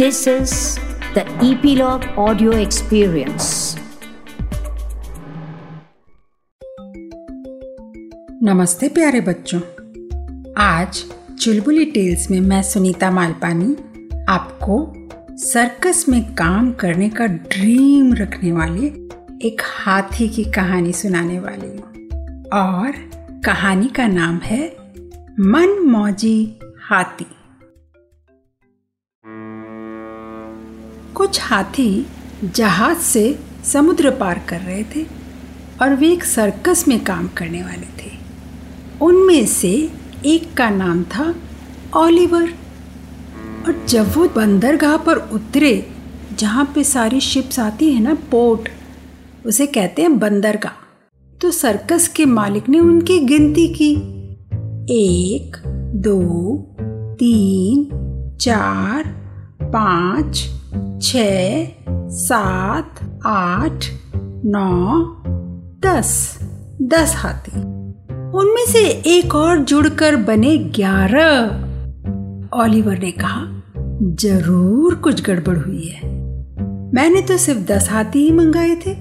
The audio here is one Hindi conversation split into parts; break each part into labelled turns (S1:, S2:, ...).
S1: This is the Epilogue Audio Experience.
S2: नमस्ते प्यारे बच्चों। आज चुलबुली टेल्स में मैं सुनीता मालपानी आपको सर्कस में काम करने का ड्रीम रखने वाले एक हाथी की कहानी सुनाने वाली हूँ। और कहानी का नाम है मन मौजी हाथी। कुछ हाथी जहाज़ से समुद्र पार कर रहे थे और वे एक सर्कस में काम करने वाले थे। उनमें से एक का नाम था ओलिवर। और जब वो बंदरगाह पर उतरे, जहाँ पे सारी शिप्स आती है ना, पोर्ट, उसे कहते हैं बंदरगाह तो सर्कस के मालिक ने उनकी गिनती की। एक, दो, तीन, चार, पाँच छ सात, आठ, नौ, दस। दस हाथी। उनमें से एक और जुड़कर बने ग्यारह। ओलिवर ने कहा, ज़रूर कुछ गड़बड़ हुई है। मैंने तो सिर्फ़ दस हाथी ही मंगाए थे।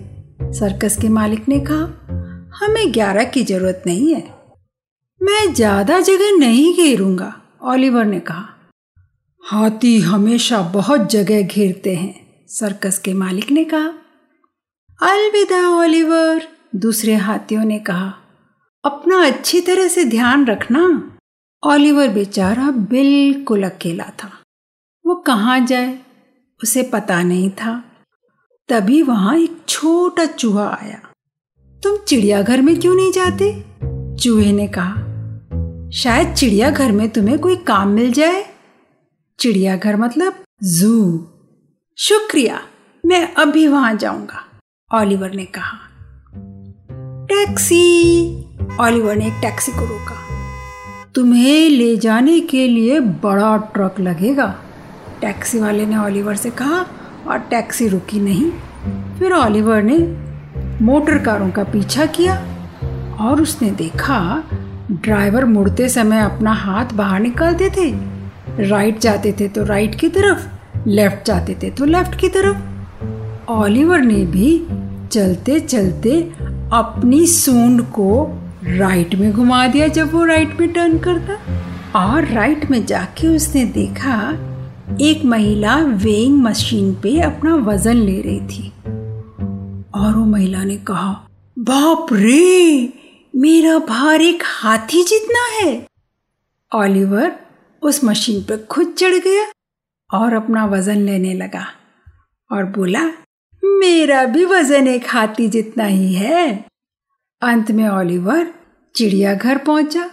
S2: सर्कस के मालिक ने कहा, हमें ग्यारह की ज़रूरत नहीं है। मैं ज़्यादा जगह नहीं घेरूँगा, ओलिवर ने कहा। हाथी हमेशा बहुत जगह घेरते हैं, सर्कस के मालिक ने कहा। अलविदा, ओलिवर, दूसरे हाथियों ने कहा। अपना अच्छी तरह से ध्यान रखना। ओलिवर बेचारा बिल्कुल अकेला था। वो कहाँ जाए, उसे पता नहीं था। तभी वहाँ एक छोटा चूहा आया। तुम चिड़ियाघर में क्यों नहीं जाते? चूहे ने कहा। शायद चिड़ियाघर में तुम्हें कोई काम मिल जाए। चिड़ियाघर मतलब जू। शुक्रिया, मैं अभी वहाँ जाऊँगा ओलिवर ने कहा। टैक्सी! ओलिवर ने एक टैक्सी को रोका। तुम्हें ले जाने के लिए बड़ा ट्रक लगेगा, टैक्सी वाले ने ओलिवर से कहा, और टैक्सी रुकी नहीं। फिर ओलिवर ने मोटर कारों का पीछा किया, और उसने देखा, ड्राइवर मुड़ते समय अपना हाथ बाहर निकालते थे राइट जाते थे तो राइट की तरफ़ लेफ़्ट जाते थे तो लेफ़्ट की तरफ़। ओलिवर ने भी चलते चलते अपनी सूंड को राइट में घुमा दिया जब वो राइट में टर्न करता। और राइट में जाके उसने देखा, एक महिला वेइंग मशीन पे अपना वज़न ले रही थी। और वो महिला ने कहा, बाप रे, मेरा भार एक हाथी जितना है। ओलिवर उस मशीन पर खुद चढ़ गया और अपना वज़न लेने लगा और बोला, मेरा भी वज़न एक हाथी जितना ही है। अंत में ओलिवर चिड़ियाघर पहुँचा।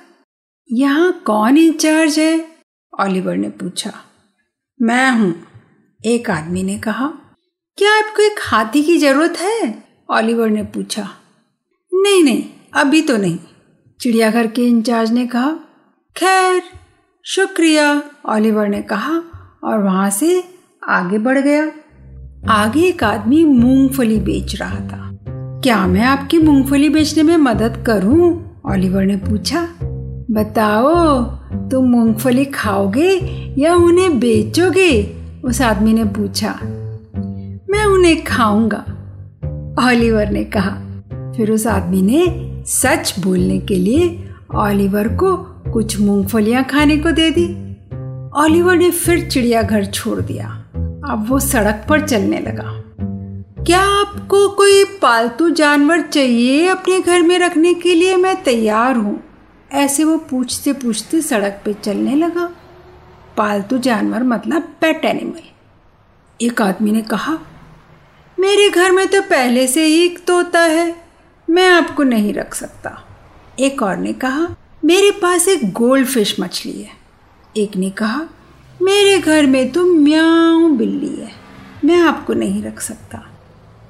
S2: यहाँ कौन इंचार्ज है? ओलिवर ने पूछा। मैं हूँ, एक आदमी ने कहा। क्या आपको एक हाथी की ज़रूरत है? ओलिवर ने पूछा। नहीं नहीं, अभी तो नहीं, चिड़ियाघर के इंचार्ज ने कहा। खैर शुक्रिया, ओलिवर ने कहा और वहाँ से आगे बढ़ गया। आगे एक आदमी मूंगफली बेच रहा था। क्या मैं आपकी मूंगफली बेचने में मदद करूँ? ओलिवर ने पूछा। बताओ, तुम मूंगफली खाओगे या उन्हें बेचोगे? उस आदमी ने पूछा। मैं उन्हें खाऊँगा, ओलिवर ने कहा। फिर उस आदमी ने सच बोलने के लिए ओलिवर को कुछ मूंगफलियाँ खाने को दे दी। ऑलिवर ने फिर चिड़ियाघर छोड़ दिया। अब वो सड़क पर चलने लगा। क्या आपको कोई पालतू जानवर चाहिए अपने घर में रखने के लिए? मैं तैयार हूँ। ऐसे वो पूछते पूछते सड़क पे चलने लगा। पालतू जानवर मतलब पेट एनिमल एक आदमी ने कहा, मेरे घर में तो पहले से ही एक तोता है। मैं आपको नहीं रख सकता। एक और ने कहा मेरे पास एक गोल्ड फ़िश मछली है। एक ने कहा, मेरे घर में तो म्याऊ बिल्ली है, मैं आपको नहीं रख सकता।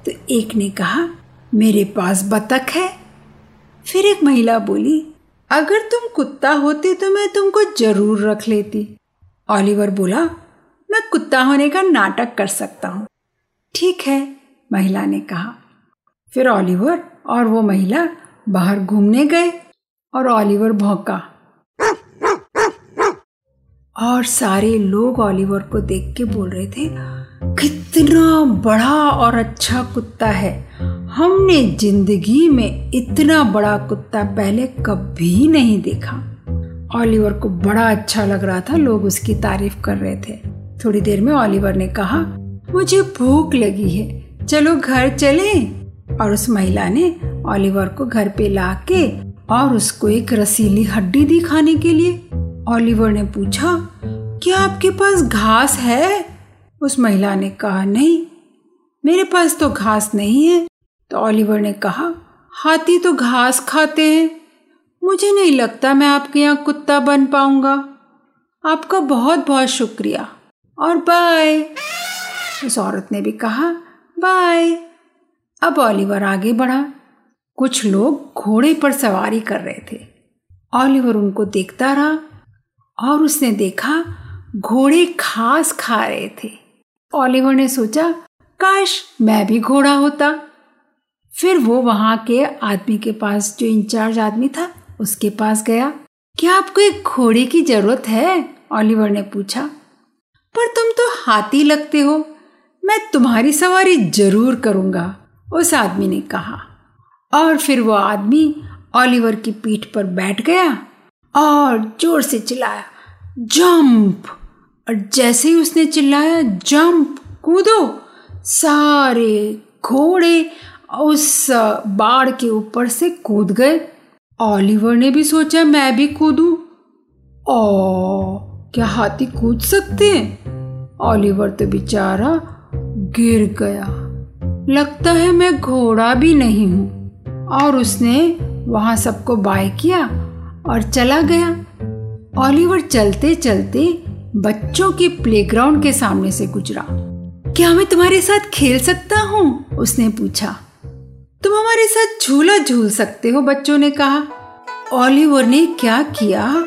S2: तो एक ने कहा, मेरे पास बतख है। फिर एक महिला बोली, अगर तुम कुत्ता होती तो मैं तुमको ज़रूर रख लेती। ऑलिवर बोला, मैं कुत्ता होने का नाटक कर सकता हूँ। ठीक है, महिला ने कहा। फिर ऑलिवर और वो महिला बाहर घूमने गए। और ओलिवर भौंका। और सारे लोग ओलिवर को देख के बोल रहे थे, कितना बड़ा और अच्छा कुत्ता है। हमने ज़िंदगी में इतना बड़ा कुत्ता पहले कभी नहीं देखा। ओलिवर को बड़ा अच्छा लग रहा था, लोग उसकी तारीफ़ कर रहे थे। थोड़ी देर में ओलिवर ने कहा, मुझे भूख लगी है, चलो घर चले। और उस महिला ने ओलिवर को घर पे ला के और उसको एक रसीली हड्डी दी खाने के लिए ओलिवर ने पूछा, क्या आपके पास घास है? उस महिला ने कहा, नहीं, मेरे पास तो घास नहीं है। तो ओलिवर ने कहा, हाथी तो घास खाते हैं। मुझे नहीं लगता मैं आपके यहाँ कुत्ता बन पाऊँगा। आपका बहुत बहुत शुक्रिया और बाय उस औरत ने भी कहा बाय अब ऑलिवर आगे बढ़ा। कुछ लोग घोड़े पर सवारी कर रहे थे। ऑलिवर उनको देखता रहा और उसने देखा घोड़े घास खा रहे थे। ऑलिवर ने सोचा, काश मैं भी घोड़ा होता। फिर वो वहाँ के आदमी के पास, जो इंचार्ज आदमी था, उसके पास गया। क्या आपको एक घोड़े की ज़रूरत है? ऑलिवर ने पूछा। पर तुम तो हाथी लगते हो। मैं तुम्हारी सवारी ज़रूर करूँगा, उस आदमी ने कहा। और फिर वो आदमी ओलिवर की पीठ पर बैठ गया और ज़ोर से चिल्लाया, जंप! और जैसे ही उसने चिल्लाया, जंप, कूदो! सारे घोड़े उस बाढ़ के ऊपर से कूद गए। ओलिवर ने भी सोचा, मैं भी कूदूं। ओ, क्या हाथी कूद सकते हैं? ओलिवर तो बेचारा गिर गया। लगता है मैं घोड़ा भी नहीं हूँ। और उसने वहाँ सबको बाय किया और चला गया। ओलिवर चलते चलते बच्चों के प्लेग्राउंड के सामने से गुजरा। क्या मैं तुम्हारे साथ खेल सकता हूँ? उसने पूछा। तुम हमारे साथ झूला झूल सकते हो, बच्चों ने कहा। ओलिवर ने क्या किया?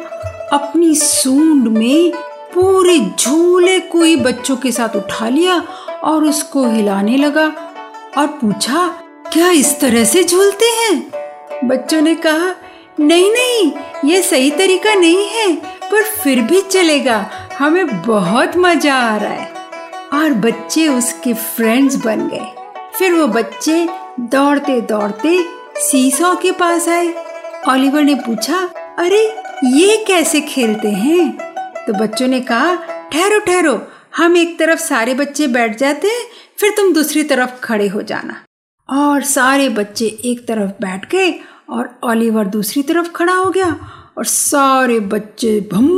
S2: अपनी सूंड में पूरे झूले को ही बच्चों के साथ उठा लिया और उसको हिलाने लगा और पूछा क्या इस तरह से झूलते हैं? बच्चों ने कहा, नहीं नहीं, ये सही तरीका नहीं है, पर फिर भी चलेगा। हमें बहुत मज़ा आ रहा है। और बच्चे उसके फ्रेंड्स बन गए। फिर वो बच्चे दौड़ते दौड़ते सीसो के पास आए। ओलिवर ने पूछा, अरे, ये कैसे खेलते हैं? तो बच्चों ने कहा, ठहरो ठहरो, हम एक तरफ़ सारे बच्चे बैठ जाते हैं, फिर तुम दूसरी तरफ़ खड़े हो जाना। और सारे बच्चे एक तरफ़ बैठ गए और ओलिवर दूसरी तरफ़ खड़ा हो गया और सारे बच्चे भम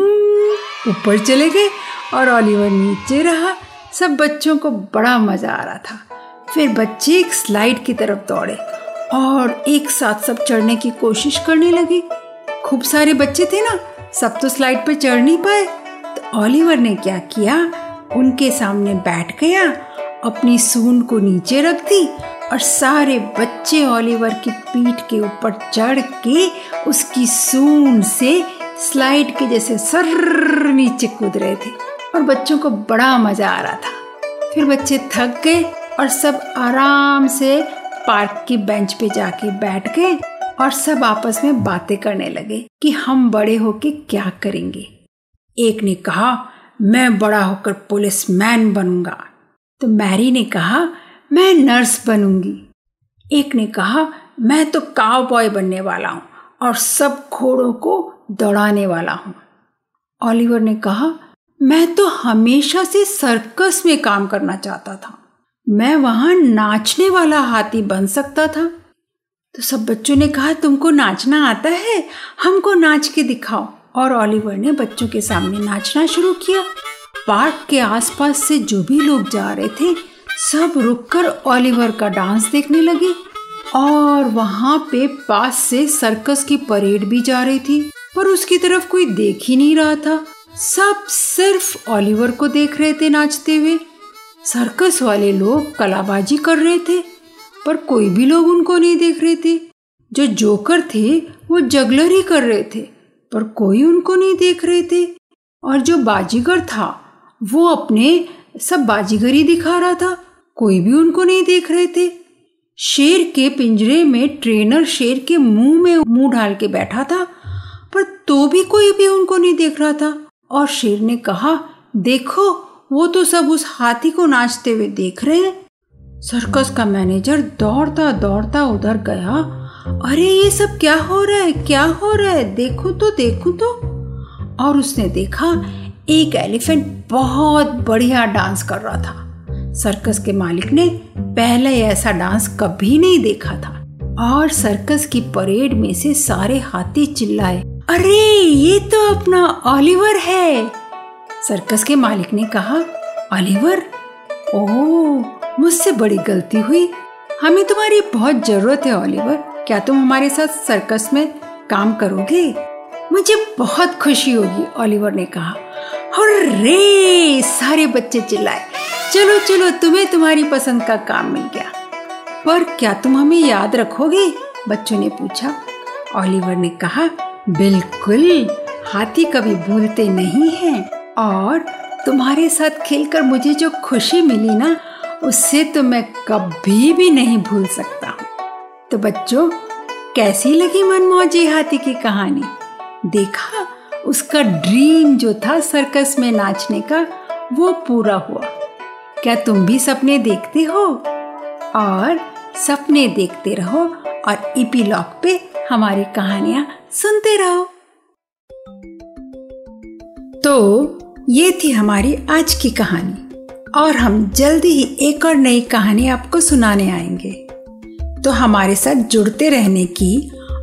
S2: ऊपर चले गए और ओलिवर नीचे रहा। सब बच्चों को बड़ा मज़ा आ रहा था। फिर बच्चे एक स्लाइड की तरफ़ दौड़े और एक साथ सब चढ़ने की कोशिश करने लगे। खूब सारे बच्चे थे ना, सब तो स्लाइड पर चढ़ नहीं पाए। तो ओलिवर ने क्या किया? उनके सामने बैठ गया अपनी सून को नीचे रख दी और सारे बच्चे ओलिवर की पीठ के ऊपर चढ़ के उसकी सून से स्लाइड के जैसे सर नीचे कूद रहे थे और बच्चों को बड़ा मज़ा आ रहा था। फिर बच्चे थक गए और सब आराम से पार्क की बेंच पे जाके बैठ गए और सब आपस में बातें करने लगे कि हम बड़े होके क्या करेंगे। एक ने कहा, मैं बड़ा होकर पुलिस मैन बनूँगा। तो मैरी ने कहा, मैं नर्स बनूँगी। एक ने कहा, मैं तो काव बॉय बनने वाला हूँ और सब घोड़ों को दौड़ाने वाला हूँ। ओलिवर ने कहा, मैं तो हमेशा से सर्कस में काम करना चाहता था। मैं वहाँ नाचने वाला हाथी बन सकता था। तो सब बच्चों ने कहा, तुमको नाचना आता है? हमको नाच के दिखाओ। और ऑलिवर ने बच्चों के सामने नाचना शुरू किया। पार्क के आसपास से जो भी लोग जा रहे थे, सब रुककर ओलिवर का डांस देखने लगे। और वहाँ पे पास से सर्कस की परेड भी जा रही थी, पर उसकी तरफ़ कोई देख ही नहीं रहा था। सब सिर्फ़ ओलिवर को देख रहे थे नाचते हुए। सर्कस वाले लोग कलाबाजी कर रहे थे, पर कोई भी लोग उनको नहीं देख रहे थे। जो जोकर थे, वो जगलर ही कर रहे थे, पर कोई उनको नहीं देख रहे थे। और जो बाजीगर था वो अपने सब बाजीगरी दिखा रहा था। कोई भी उनको नहीं देख रहे थे। शेर के पिंजरे में ट्रेनर शेर के मुँह में मुँह डाल के बैठा था, पर तो भी कोई भी उनको नहीं देख रहा था। और शेर ने कहा, देखो, वो तो सब उस हाथी को नाचते हुए देख रहे हैं। सर्कस का मैनेजर दौड़ता दौड़ता उधर गया। अरे, ये सब क्या हो रहा है? क्या हो रहा है? देखो तो देखो तो। और उसने देखा एक एलिफेंट बहुत बढ़िया डांस कर रहा था। सर्कस के मालिक ने पहले ऐसा डांस कभी नहीं देखा था। और सर्कस की परेड में से सारे हाथी चिल्लाए, अरे, ये तो अपना ऑलिवर है! सर्कस के मालिक ने कहा, ऑलिवर? ओह, मुझसे बड़ी गलती हुई। हमें तुम्हारी बहुत ज़रूरत है ओलिवर क्या तुम हमारे साथ सर्कस में काम करोगे? मुझे बहुत खुशी होगी ओलिवर ने कहा। रे सारे बच्चे चिल्लाए। चलो चलो, तुम्हें तुम्हारी पसंद का काम मिल गया। पर क्या तुम हमें याद रखोगे? बच्चों ने पूछा। ओलिवर ने कहा, बिल्कुल, हाथी कभी भूलते नहीं हैं। और तुम्हारे साथ खेलकर मुझे जो खुशी मिली ना, उससे तो मैं कभी भी नहीं भूल सकता तो बच्चों, कैसी लगी मनमौजी हाथी की कहानी? देखा उसका ड्रीम जो था सर्कस में नाचने का, वो पूरा हुआ। क्या तुम भी सपने देखते हो? और सपने देखते रहो और इपीलॉग पे हमारी कहानियाँ सुनते रहो। तो ये थी हमारी आज की कहानी, और हम जल्दी ही एक और नई कहानी आपको सुनाने आएँगे। तो हमारे साथ जुड़ते रहने की